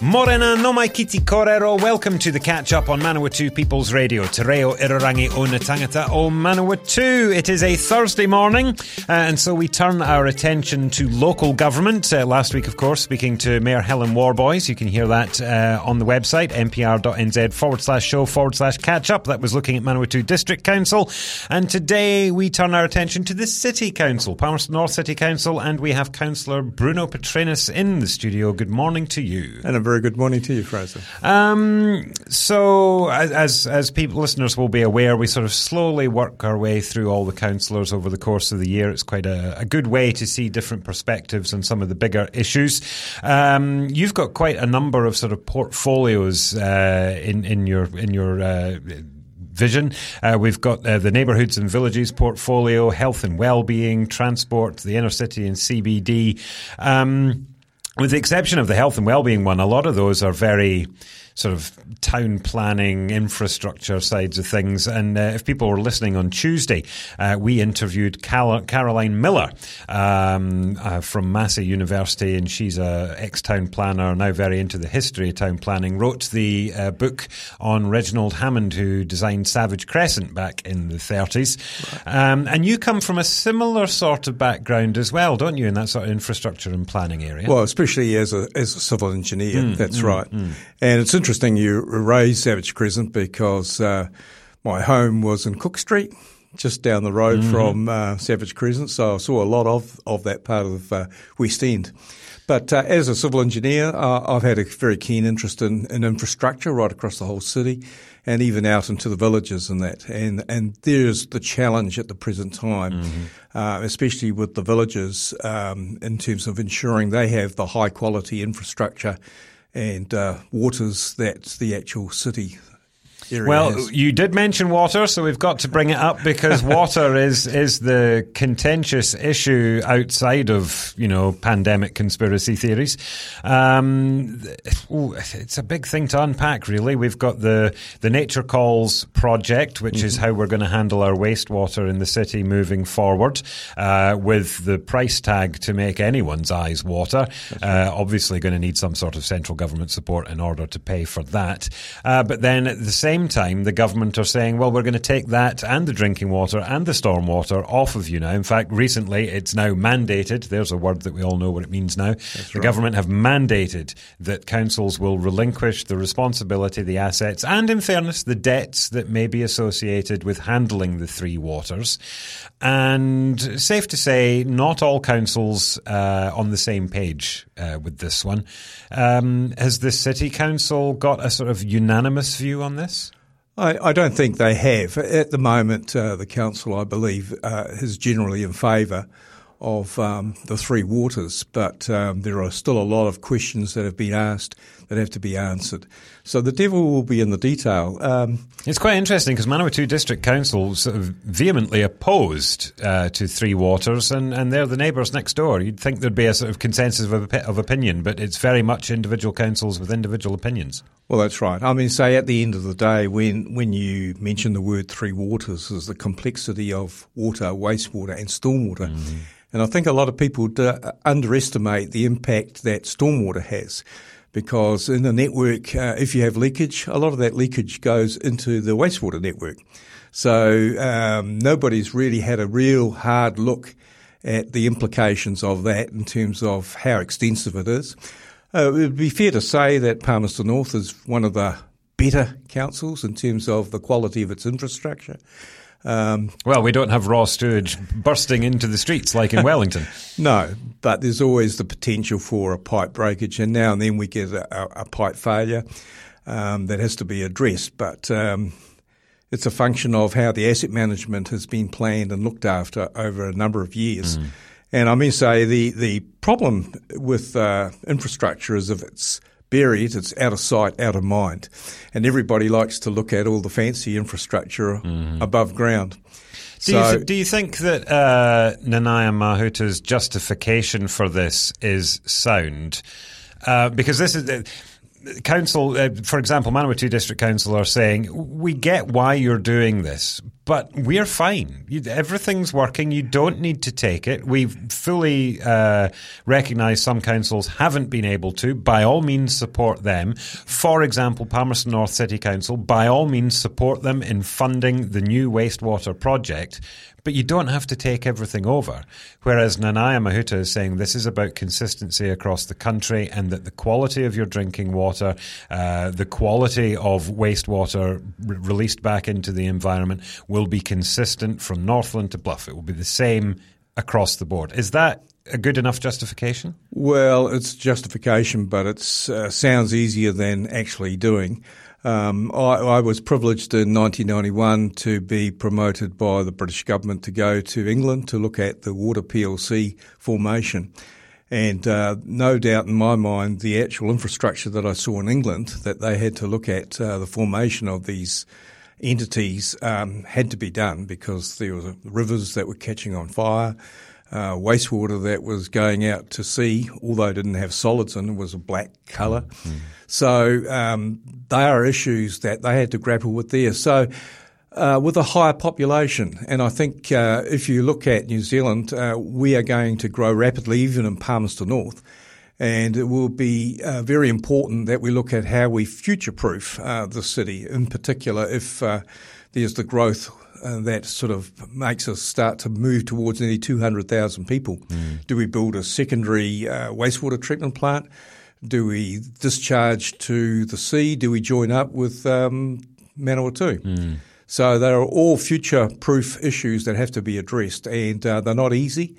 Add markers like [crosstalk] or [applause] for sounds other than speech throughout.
Morena no mai kiti korero. Welcome to the catch up on Manawatu People's Radio. Te reo irarangi o na tangata o Manawatu. It is a Thursday morning, uh, and so we turn our attention to local government. Uh, last week, of course, speaking to Mayor Helen Worboys. You can hear that uh, on the website, mpr.nz forward slash show forward slash catch up. That was looking at Manawatu District Council. And today we turn our attention to the City Council, Palmerston North City Council, and we have Councillor Bruno Petrenas in the studio. Good morning to you. And very good morning to you, Fraser. Um, so, as as people listeners will be aware, we sort of slowly work our way through all the councillors over the course of the year. It's quite a, a good way to see different perspectives on some of the bigger issues. Um, you've got quite a number of sort of portfolios uh, in in your in your. Uh, vision. Uh, we've got uh, the neighbourhoods and villages portfolio, health and well-being, transport, the inner city and CBD. Um, with the exception of the health and well-being one, a lot of those are very sort of town planning, infrastructure sides of things. And uh, if people were listening on Tuesday, uh, we interviewed Cal- Caroline Miller um, uh, from Massey University, and she's a ex-town planner, now very into the history of town planning. Wrote the uh, book on Reginald Hammond, who designed Savage Crescent back in the 30s. Right. Um, and you come from a similar sort of background as well, don't you, in that sort of infrastructure and planning area? Well, especially as a as a civil engineer, mm, that's mm, right. Mm. And it's interesting interesting you raised Savage Crescent because uh, my home was in Cook Street, just down the road mm-hmm. from uh, Savage Crescent, so I saw a lot of, of that part of uh, West End. But uh, as a civil engineer, uh, I've had a very keen interest in, in, infrastructure right across the whole city and even out into the villages and that. And, and there's the challenge at the present time, mm-hmm. uh, especially with the villages um, in terms of ensuring they have the high quality infrastructure and uh, waters that the actual city well, you did mention water, so we've got to bring it up because [laughs] water is is the contentious issue outside of you know pandemic conspiracy theories. Um, ooh, it's a big thing to unpack, really. We've got the the Nature Calls project, which mm-hmm. is how we're going to handle our wastewater in the city moving forward, uh, with the price tag to make anyone's eyes water. Uh, obviously, going to need some sort of central government support in order to pay for that. Uh, but then at the same same time, the government are saying, well, we're going to take that and the drinking water and the stormwater off of you now. In fact, recently it's now mandated. There's a word that we all know what it means now. That's the right. government have mandated that councils will relinquish the responsibility, the assets, and in fairness, the debts that may be associated with handling the three waters. And safe to say, not all councils uh, on the same page uh, with this one. Um, has the city council got a sort of unanimous view on this? I, I don't think they have. At the moment, uh, the council, I believe, uh, is generally in favour of um, the three waters, but um, there are still a lot of questions that have been asked that have to be answered. So the devil will be in the detail. Um, it's quite interesting because Manawatu District Council sort of vehemently opposed uh, to Three Waters, and, and they're the neighbours next door. You'd think there'd be a sort of consensus of, of opinion, but it's very much individual councils with individual opinions. Well, that's right. I mean, say at the end of the day, when when you mention the word Three Waters, is the complexity of water, wastewater, and stormwater. Mm-hmm. And I think a lot of people underestimate the impact that stormwater has because in the network, uh, if you have leakage, a lot of that leakage goes into the wastewater network. So um, nobody's really had a real hard look at the implications of that in terms of how extensive it is. Uh, it would be fair to say that Palmerston North is one of the better councils in terms of the quality of its infrastructure. Um, well, we don't have raw sewage bursting into the streets like in [laughs] Wellington. no, but there's always the potential for a pipe breakage, and now and then we get a, a pipe failure. um, that has to be addressed. But um, it's a function of how the asset management has been planned and looked after over a number of years. Mm. And I mean, say the the problem with uh, infrastructure is if it's buried, it's out of sight, out of mind, and everybody likes to look at all the fancy infrastructure mm. above ground. Do, so, you th- do you think that uh, Nanaia Mahuta's justification for this is sound? Uh, because this is. Uh, council, uh, for example, Manawatu District Council are saying, we get why you're doing this, but we're fine. You, everything's working. You don't need to take it. We've fully uh, recognised some councils haven't been able to. By all means, support them. For example, Palmerston North City Council, by all means, support them in funding the new wastewater project but you don't have to take everything over. Whereas Nanaia Mahuta is saying this is about consistency across the country and that the quality of your drinking water, uh, the quality of wastewater re- released back into the environment will be consistent from Northland to Bluff. It will be the same across the board. Is that a good enough justification? Well, it's justification, but it uh, sounds easier than actually doing. Um, I, I, was privileged in 1991 to be promoted by the British government to go to England to look at the water PLC formation. And uh, no doubt in my mind, the actual infrastructure that I saw in England that they had to look at uh, the formation of these entities um, had to be done because there were rivers that were catching on fire uh, wastewater that was going out to sea, although it didn't have solids in, it was a black colour. Mm. So um, they are issues that they had to grapple with there. So uh, with a higher population, and I think uh, if you look at New Zealand, uh, we are going to grow rapidly, even in Palmerston North. And it will be uh, very important that we look at how we future-proof uh, the city, in particular if there's the growth uh, that sort of makes us start to move towards nearly 200,000 people. Mm. Do we build a secondary uh, wastewater treatment plant? Do we discharge to the sea? Do we join up with um, Manawatu? Mm. So they are all future-proof issues that have to be addressed, and uh, they're not easy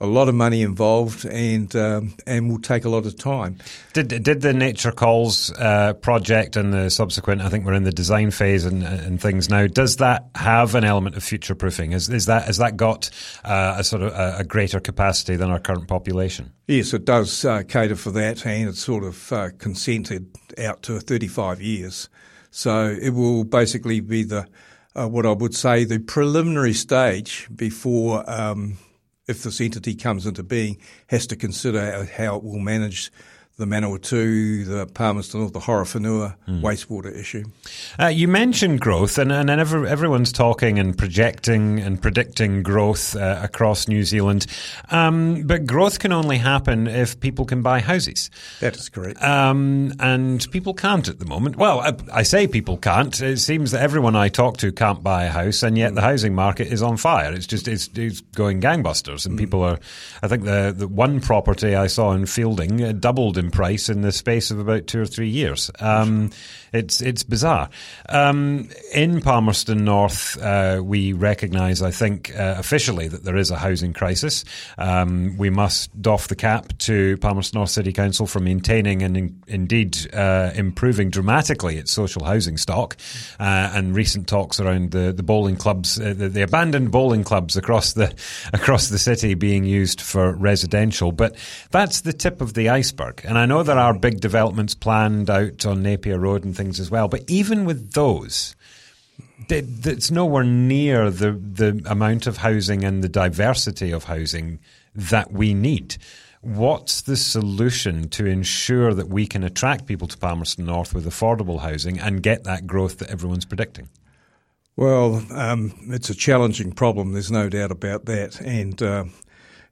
a lot of money involved and um, and will take a lot of time. Did did the Nature Calls uh, project and the subsequent? I think we're in the design phase and, and things now. Does that have an element of future proofing? Is is that has that got uh, a sort of a, a, greater capacity than our current population? Yes, it does uh, cater for that, and it's sort of uh, consented out to 35 years. So it will basically be the uh, what I would say the preliminary stage before. Um, if this entity comes into being, has to consider how it will manage the Manawatu, the Palmerston, the Horowhenua mm. wastewater issue. Uh, you mentioned growth, and, and every, everyone's talking and projecting and predicting growth uh, across New Zealand. Um, but growth can only happen if people can buy houses. That is correct. Um, and people can't at the moment. Well, I, I, say people can't. It seems that everyone I talk to can't buy a house, and yet mm. the housing market is on fire. It's just it's, it's going gangbusters, and mm. people are. I think the, the one property I saw in Feilding uh, doubled in price in the space of about two or three years. Um, it's it's bizarre. Um, in Palmerston North, uh, we recognise, I think, uh, officially that there is a housing crisis. Um, we must doff the cap to Palmerston North City Council for maintaining and in, indeed uh, improving dramatically its social housing stock. Uh, and recent talks around the, the bowling clubs, uh, the, the, abandoned bowling clubs across the [laughs] across the city being used for residential. But that's the tip of the iceberg. And I know there are big developments planned out on Napier Road and things as well. But even with those, it's nowhere near the the amount of housing and the diversity of housing that we need. What's the solution to ensure that we can attract people to Palmerston North with affordable housing and get that growth that everyone's predicting? Well, um, it's a challenging problem. There's no doubt about that, and uh,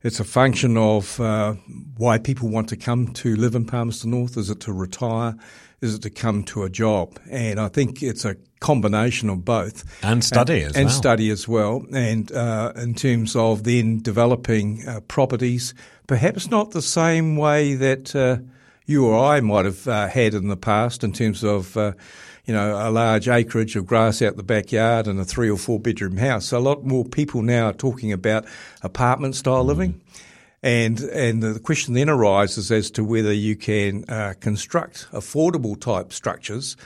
it's a function of uh, why people want to come to live in Palmerston North. Is it to retire? is it to come to a job? And I think it's a combination of both. And study and, as and well. And study as well. And uh, in terms of then developing uh, properties, perhaps not the same way that uh, you or I might have uh, had in the past in terms of, uh, you know, a large acreage of grass out the backyard and a three or four bedroom house. So a lot more people now are talking about apartment style mm. living. And, and the question then arises as to whether you can uh, construct affordable type structures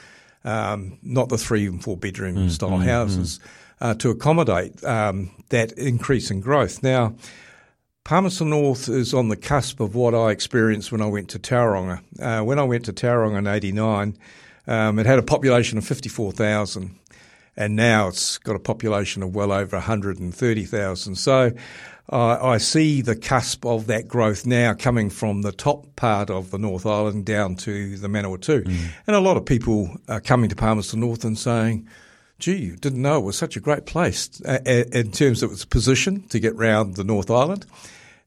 um, not the three and four bedroom mm, style mm, houses, mm. Uh, to accommodate um, that increase in growth. Now, Palmerston North is on the cusp of what I experienced when I went to Tauranga. Uh, when I went to Tauranga in '89, um, it had a population of 54,000 and now it's got a population of well over 130,000. So uh, I see the cusp of that growth now coming from the top part of the North Island down to the Manawatu. Mm. And a lot of people are coming to Palmerston North and saying, gee, you didn't know it was such a great place uh, in terms of its position to get round the North Island.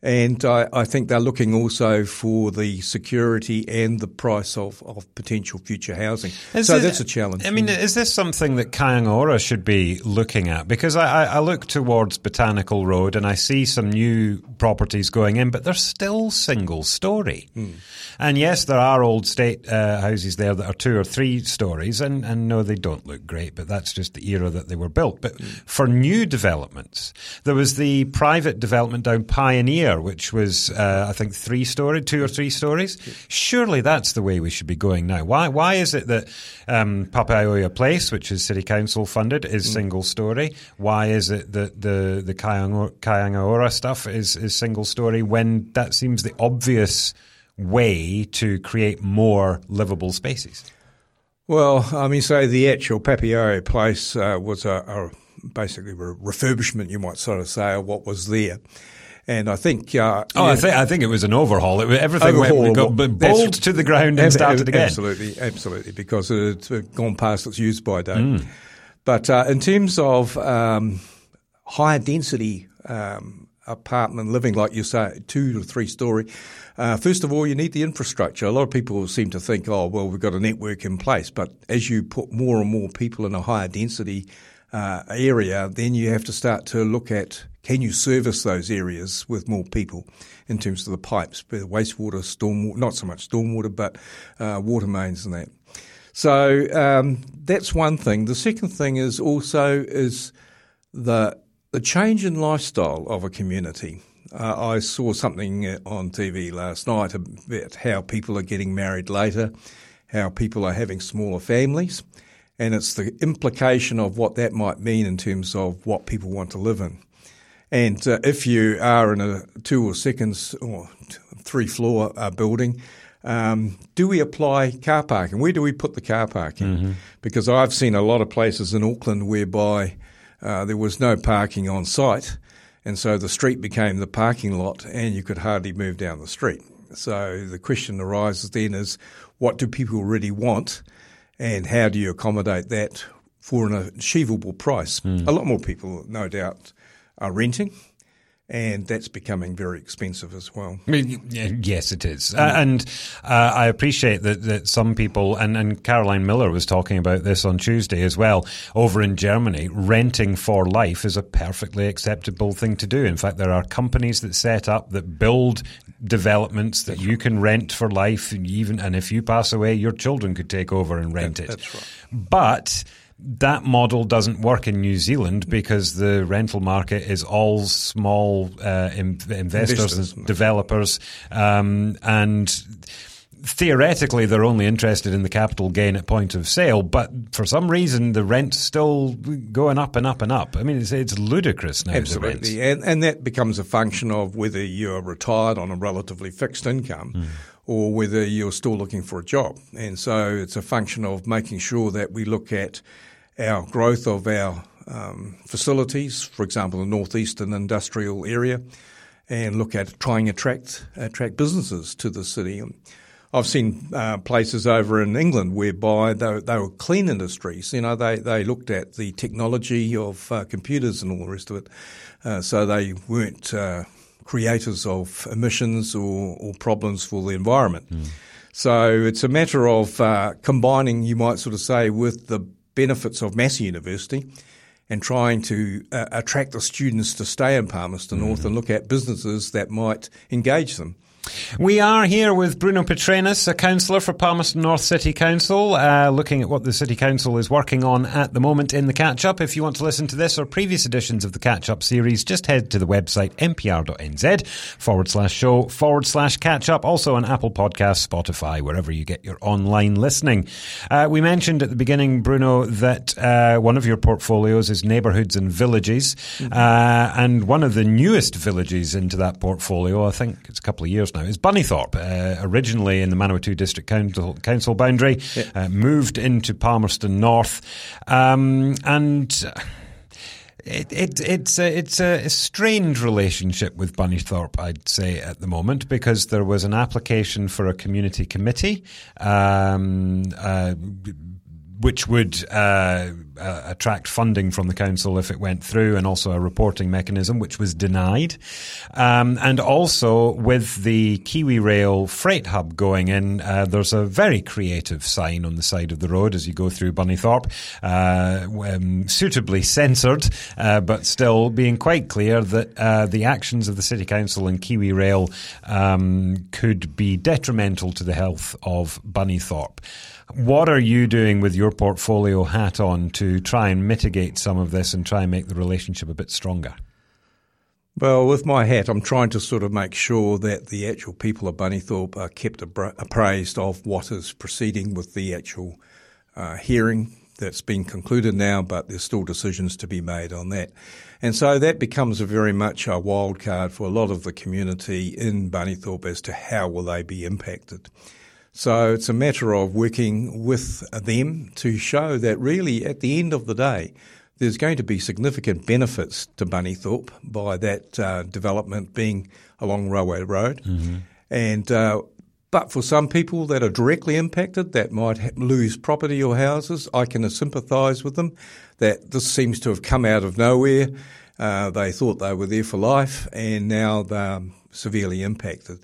And I, I, think they're looking also for the security and the price of, of potential future housing. Is so that's a challenge. I mean, is this something that Kāinga Ora should be looking at? Because I, I, look towards Botanical Road and I see some new properties going in, but they're still single story. Mm. And yes, there are old state uh, houses there that are two or three stories, and, and no, they don't look great, but that's just the era that they were built. But mm. for new developments, there was the private development down Pioneer which was, uh, I think, three story, two or three stories. Surely that's the way we should be going now. Why? Why is it that um, Papaioea Place, which is city council funded, is mm. single story? Why is it that the the Kāinga Ora stuff is is single story when that seems the obvious way to create more livable spaces? Well, I mean, say the actual Papaioea Place uh, was a, a basically a refurbishment, you might sort of say, of what was there. And I think. Uh, oh, I think I think it was an overhaul. It, everything overhaul, went, got bowled to the ground and started again. Absolutely, absolutely, because it's gone past its use by date. Mm. But uh, in terms of um, higher density um, apartment living, like you say, two to three story. Uh, first of all, you need the infrastructure. A lot of people seem to think, oh, well, we've got a network in place. But as you put more and more people in a higher density uh, area, then you have to start to look at can you service those areas with more people in terms of the pipes, the wastewater, stormwater, not so much stormwater, but uh, water mains and that. So um, that's one thing. The second thing is also is the the change in lifestyle of a community. Uh, I saw something on TV last night about how people are getting married later, how people are having smaller families, and it's the implication of what that might mean in terms of what people want to live in. And uh, if you are in a two or seconds or three floor uh, building, um, do we apply car parking? Where do we put the car parking? Mm-hmm. Because I've seen a lot of places in Auckland whereby uh, there was no parking on site, and so the street became the parking lot, and you could hardly move down the street. So the question arises then is, what do people really want, and how do you accommodate that for an achievable price? Mm. A lot more people, no doubt are renting and that's becoming very expensive as well. Yes, it is. Uh, and uh, I appreciate that, that some people, and, and Caroline Miller was talking about this on Tuesday as well, over in Germany, renting for life is a perfectly acceptable thing to do. In fact, there are companies that set up that build developments that that's you right. can rent for life, and even and if you pass away, your children could take over and rent that, it. That's right. But that model doesn't work in New Zealand because the rental market is all small uh, in, investors, investors, and developers, um, and theoretically they're only interested in the capital gain at point of sale, but for some reason the rent's still going up and up and up. I mean, it's, it's ludicrous now. Absolutely, and, and that becomes a function of whether you're retired on a relatively fixed income. Mm. Or whether you're still looking for a job. And so it's a function of making sure that we look at our growth of our um, facilities, for example, the northeastern industrial area, and look at trying to attract attract businesses to the city. I've seen uh, places over in England whereby they, they, were clean industries. You know, they, they looked at the technology of uh, computers and all the rest of it. Uh, so they weren't uh, creators of emissions or, or, problems for the environment. Mm. So it's a matter of uh, combining, you might sort of say, with the benefits of Massey University and trying to uh, attract the students to stay in Palmerston mm-hmm. North and look at businesses that might engage them. We are here with Bruno Petrenas, a councillor for Palmerston North City Council, uh, looking at what the City Council is working on at the moment in the catch up. If you want to listen to this or previous editions of the catch up series, just head to the website mpr.nz forward slash show forward slash catch up. Also on Apple Podcasts, Spotify, wherever you get your online listening. Uh, we mentioned at the beginning, Bruno, that uh, one of your portfolios is neighbourhoods and villages. Mm-hmm. Uh, and one of the newest villages into that portfolio, I think it's a couple of years now, is Bunnythorpe, uh, originally in the Manawatu District Council, Council boundary, yeah. uh, moved into Palmerston North, um, and. It, it, it's a, it's a strange relationship with Bunnythorpe, I'd say, at the moment, because there was an application for a community committee. Um, uh, which would uh, uh, attract funding from the council if it went through, and also a reporting mechanism, which was denied. Um, and also with the KiwiRail freight hub going in, uh, there's a very creative sign on the side of the road as you go through Bunnythorpe, uh, um, suitably censored, uh, but still being quite clear that uh, the actions of the city council and KiwiRail um, could be detrimental to the health of Bunnythorpe. What are you doing with your portfolio hat on to try and mitigate some of this and try and make the relationship a bit stronger? Well, with my hat, I'm trying to sort of make sure that the actual people of Bunnythorpe are kept appraised of what is proceeding with the actual uh, hearing that's been concluded now, but there's still decisions to be made on that. And so that becomes a very much a wild card for a lot of the community in Bunnythorpe as to how will they be impacted. So it's a matter of working with them to show that really at the end of the day, there's going to be significant benefits to Bunnythorpe by that uh, development being along Railway Road. Mm-hmm. And uh, but for some people that are directly impacted, that might ha- lose property or houses, I can sympathise with them. That this seems to have come out of nowhere. Uh, they thought they were there for life, and now they're severely impacted.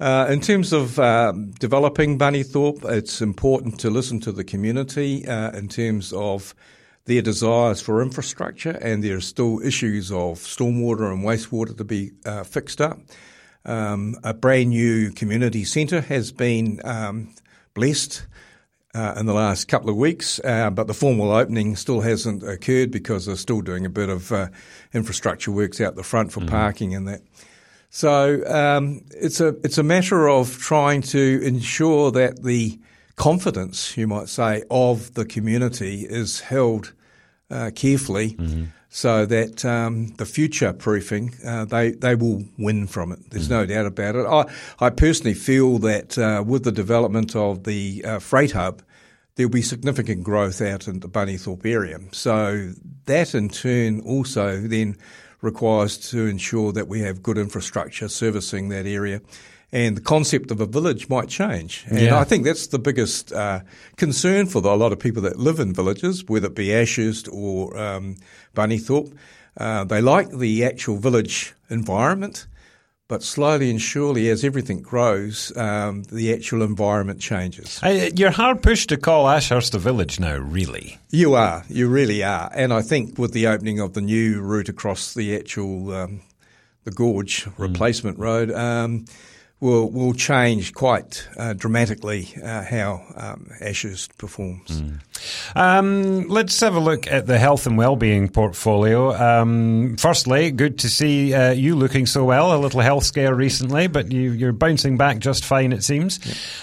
Uh, in terms of um, developing Bunnythorpe, it's important to listen to the community uh, in terms of their desires for infrastructure, and there are still issues of stormwater and wastewater to be uh, fixed up. Um, a brand new community centre has been um, blessed uh, in the last couple of weeks, uh, but the formal opening still hasn't occurred because they're still doing a bit of uh, infrastructure works out the front for mm-hmm. parking and that. So um, it's a it's a matter of trying to ensure that the confidence, you might say, of the community is held uh, carefully, mm-hmm. so that um, the future proofing uh, they they will win from it. There's mm-hmm. no doubt about it. I I personally feel that uh, with the development of the uh, freight hub. There'll be significant growth out in the Bunnythorpe area. So that in turn also then requires to ensure that we have good infrastructure servicing that area. And the concept of a village might change. And yeah. I think that's the biggest uh, concern for the, a lot of people that live in villages, whether it be Ashurst or um, Bunnythorpe. Uh, they like the actual village environment, but slowly and surely, as everything grows, um, the actual environment changes. you're hard pushed to call Ashurst a village now, really. You are. You really are. And I think with the opening of the new route across the actual um, the gorge mm. replacement road. Um, will will change quite uh, dramatically uh, how um, Ashurst performs. Mm. Um, let's have a look at the health and well-being portfolio. Um, firstly, good to see uh, you looking so well. A little health scare recently, but you, are bouncing back just fine, it seems.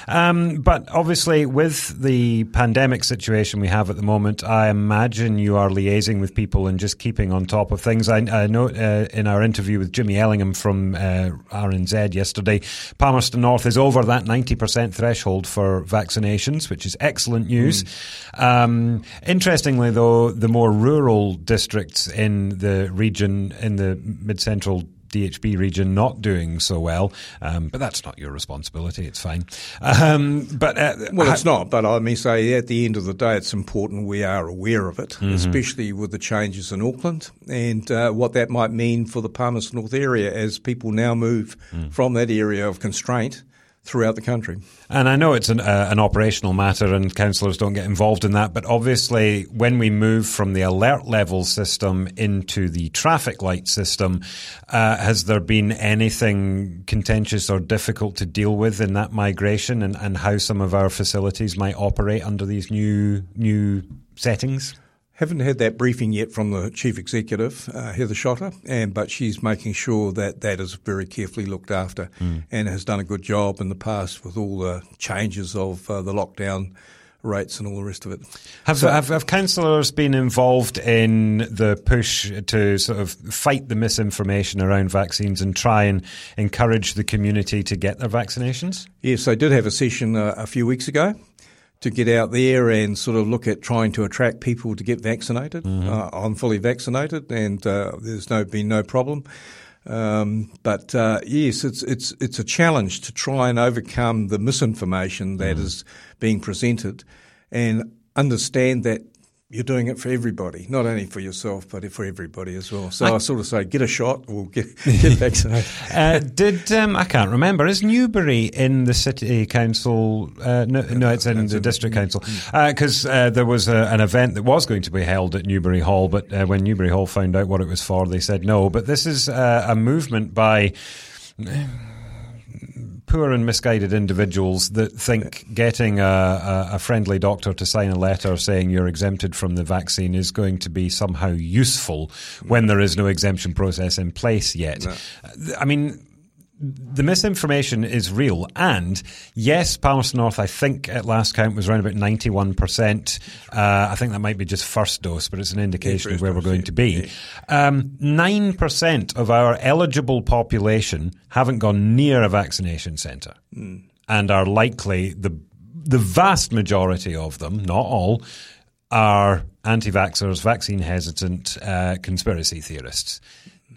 Um, but obviously, with the pandemic situation we have at the moment, I imagine you are liaising with people and just keeping on top of things. I, I know uh, in our interview with Jimmy Ellingham from uh, RNZ yesterday Palmerston North is over that 90% threshold for vaccinations, which is excellent news. Mm. Um, interestingly, though, the more rural districts in the region, in the mid central DHB region not doing so well, um, but that's not your responsibility. It's fine. Um, but uh, well, it's not. But I may say at the end of the day, it's important we are aware of it, mm-hmm. especially with the changes in Auckland and uh, what that might mean for the Palmerston North area as people now move mm. from that area of constraint throughout the country. And I know it's an, uh, an operational matter and councillors don't get involved in that, but obviously when we move from the alert level system into the traffic light system, uh, has there been anything contentious or difficult to deal with in that migration and, and how some of our facilities might operate under these new new settings? Haven't had that briefing yet from the chief executive, uh, Heather Shotter, and but she's making sure that that is very carefully looked after, mm. and has done a good job in the past with all the changes of uh, the lockdown rates and all the rest of it. Have, so, have, have councillors been involved in the push to sort of fight the misinformation around vaccines and try and encourage the community to get their vaccinations? Yes, I did have a session uh, a few weeks ago to get out there and sort of look at trying to attract people to get vaccinated. Mm-hmm. Uh, I'm fully vaccinated, and uh, there's no been no problem. Um, but uh, yes, it's it's it's a challenge to try and overcome the misinformation that mm. is being presented, and understand that you're doing it for everybody, not only for yourself, but for everybody as well. So I, I sort of say, get a shot or get, [laughs] get vaccinated. uh, did um, I can't remember? Is Newbury in the city council? Uh, no, no, it's in the district council because uh, uh, there was a, an event that was going to be held at Newbury Hall, but uh, when Newbury Hall found out what it was for, they said no. But this is uh, a movement by poor and misguided individuals that think getting a, a, friendly doctor to sign a letter saying you're exempted from the vaccine is going to be somehow useful when there is no exemption process in place yet. No. I mean, the misinformation is real. And yes, Palmerston North, I think at last count was around about 91%. Uh, I think that might be just first dose, but it's an indication of where we're going to be. Um, 9% of our eligible population haven't gone near a vaccination centre mm. and are likely, the, the vast majority of them, not all, are anti vaxxers, vaccine hesitant, uh, conspiracy theorists.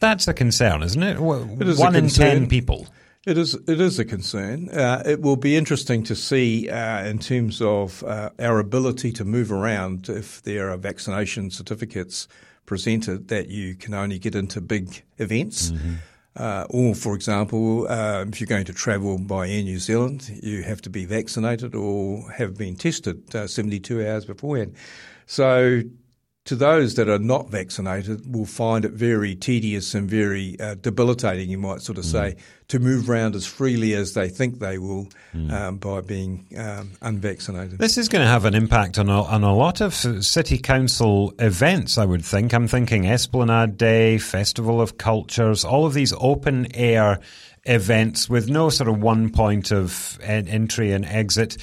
That's a concern, isn't it? it is One in ten people. It is. It is a concern. Uh, it will be interesting to see uh, in terms of uh, our ability to move around if there are vaccination certificates presented that you can only get into big events. Mm-hmm. Uh, or, for example, uh, if you're going to travel by Air New Zealand, you have to be vaccinated or have been tested uh, 72 hours beforehand. So to those that are not vaccinated will find it very tedious and very uh, debilitating, you might sort of mm. say, to move around as freely as they think they will mm. um, by being um, unvaccinated. This is going to have an impact on a, on a lot of city council events, I would think. I'm thinking Esplanade Day, Festival of Cultures, all of these open air events with no sort of one point of entry and exit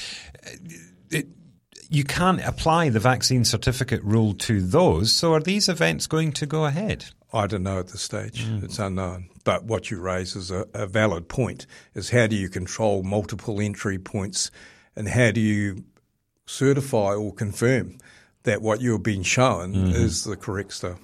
you can't apply the vaccine certificate rule to those. So are these events going to go ahead? I don't know at this stage. Mm. It's unknown. But what you raise is a, a, valid point: is how do you control multiple entry points, and how do you certify or confirm that what you're being shown mm-hmm. is the correct stuff?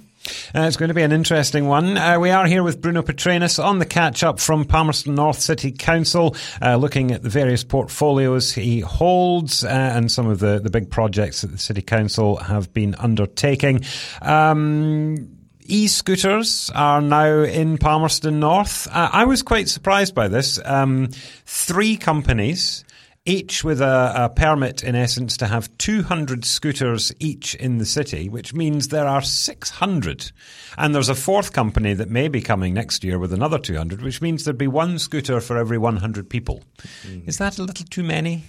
Uh, it's going to be an interesting one. Uh, we are here with Bruno Petrenas on the catch up from Palmerston North City Council, uh, looking at the various portfolios he holds uh, and some of the, the big projects that the City Council have been undertaking. Um, E-scooters are now in Palmerston North. Uh, I was quite surprised by this. Um, three companies each with a, a, permit, in essence, to have 200 scooters each in the city, which means there are 600. And there's a fourth company that may be coming next year with another 200, which means there'd be one scooter for every 100 people. Mm. Is that a little too many?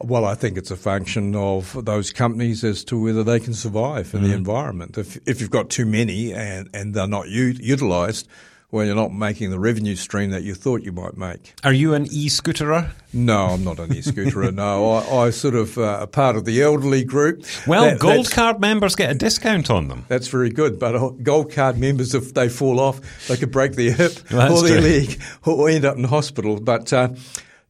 Well, I think it's a function of those companies as to whether they can survive in mm. the environment. If, if you've got too many and, and they're not u- utilised, well, you're not making the revenue stream that you thought you might make. Are you an e-scooterer? No, I'm not an e-scooterer. no, [laughs] I, I sort of uh, a part of the elderly group. Well, that, Gold Card members get a discount on them. That's very good. But uh, Gold Card members, if they fall off, they could break their hip [laughs] well, or their true. leg or end up in hospital. But uh,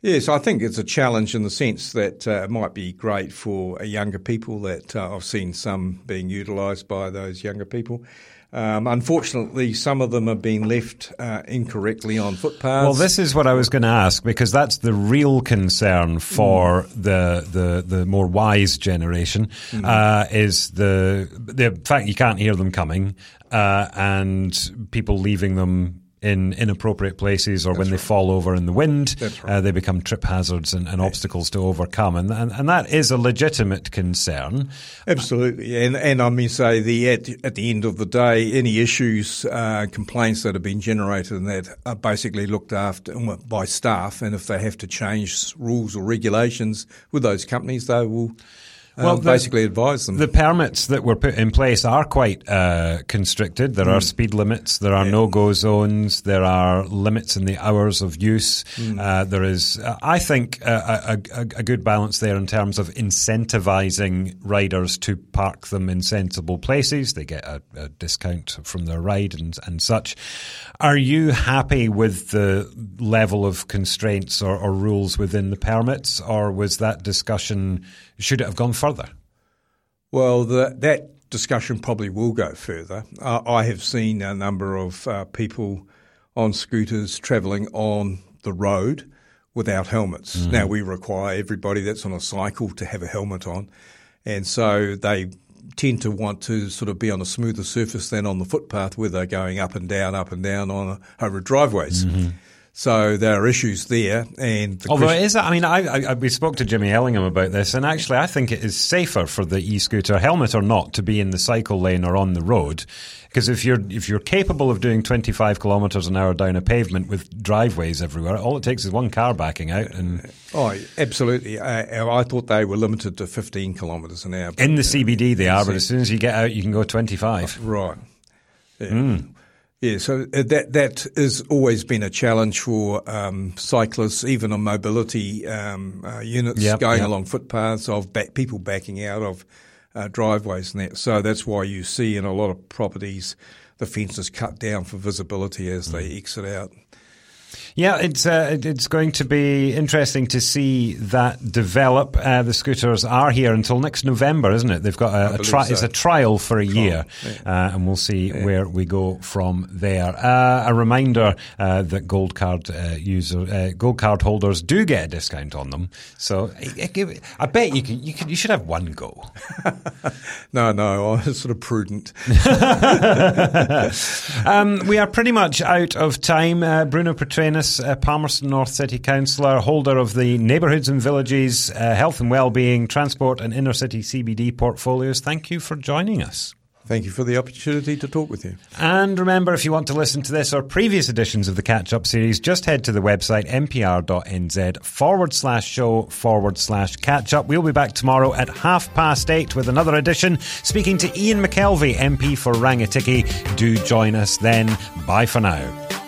Yes, I think it's a challenge in the sense that uh, it might be great for younger people. That uh, I've seen some being utilised by those younger people. Um, unfortunately, some of them have been left uh, incorrectly on footpaths. Well, this is what I was going to ask because that's the real concern for mm. the, the the more wise generation mm. uh, is the the fact you can't hear them coming uh, and people leaving them in inappropriate places or when they fall over in the wind. Right. Uh, they become trip hazards and, and obstacles to overcome. And, and, and that is a legitimate concern. Absolutely, and and I mean say the at at the end of the day, any issues, uh, complaints that have been generated and that are basically looked after by staff, and if they have to change rules or regulations with those companies, they will. Um, Well, the- basically advise them. The permits that were put in place are quite uh, constricted. There Mm. are speed limits, there are no go zones, there are limits in the hours of use. Mm. Uh, there is, uh, I think, a, a, a, a good balance there in terms of incentivizing riders to park them in sensible places. They get a, a discount from their ride and, and such. Are you happy with the level of constraints or, or rules within the permits, or was that discussion, should it have gone further? Well, the, that discussion probably will go further. Uh, I have seen a number of uh, people on scooters travelling on the road without helmets. Now, we require everybody that's on a cycle to have a helmet on, and so they tend to want to sort of be on a smoother surface than on the footpath where they're going up and down, up and down on over driveways. Mm-hmm. So there are issues there, and the Although question- it is, I mean, I, I, we spoke to Jimmy Ellingham about this, and actually, I think it is safer for the e-scooter, helmet or not, to be in the cycle lane or on the road, because if you're if you're capable of doing 25 kilometres an hour down a pavement with driveways everywhere, all it takes is one car backing out, and Oh, absolutely. Uh, I thought they were limited to 15 kilometres an hour. in the CBD they are, but as soon as you get out, you can go 25. Right. Yeah. Yeah, so uh, that that has always been a challenge for um, cyclists, even on mobility um, uh, units Yep, going yep. along footpaths of back, people backing out of uh, driveways and that. So that's why you see in a lot of properties the fences cut down for visibility as they exit out. Yeah, it's uh, it's going to be interesting to see that develop. Uh, the scooters are here until next November, isn't it? They've got a, a tri- so. it's a trial for a year, uh, and we'll see where we go from there. Uh, a reminder uh, that gold card uh, user uh, gold card holders do get a discount on them. So I, I I bet you can, you can you should have one go. [laughs] No, no, I was sort of prudent. [laughs] Um, we are pretty much out of time. Uh, Bruno Uh, Palmerston North City Councillor, holder of the Neighbourhoods and Villages, uh, Health and Wellbeing, Transport and Inner City CBD portfolios. Thank you for joining us. Thank you for the opportunity to talk with you. And remember, if you want to listen to this or previous editions of the Catch Up series, just head to the website mpr.nz forward slash show forward slash catch up. We'll be back tomorrow at half past eight with another edition. Speaking to Ian McKelvie, MP for Rangitikei. Do join us then. Bye for now.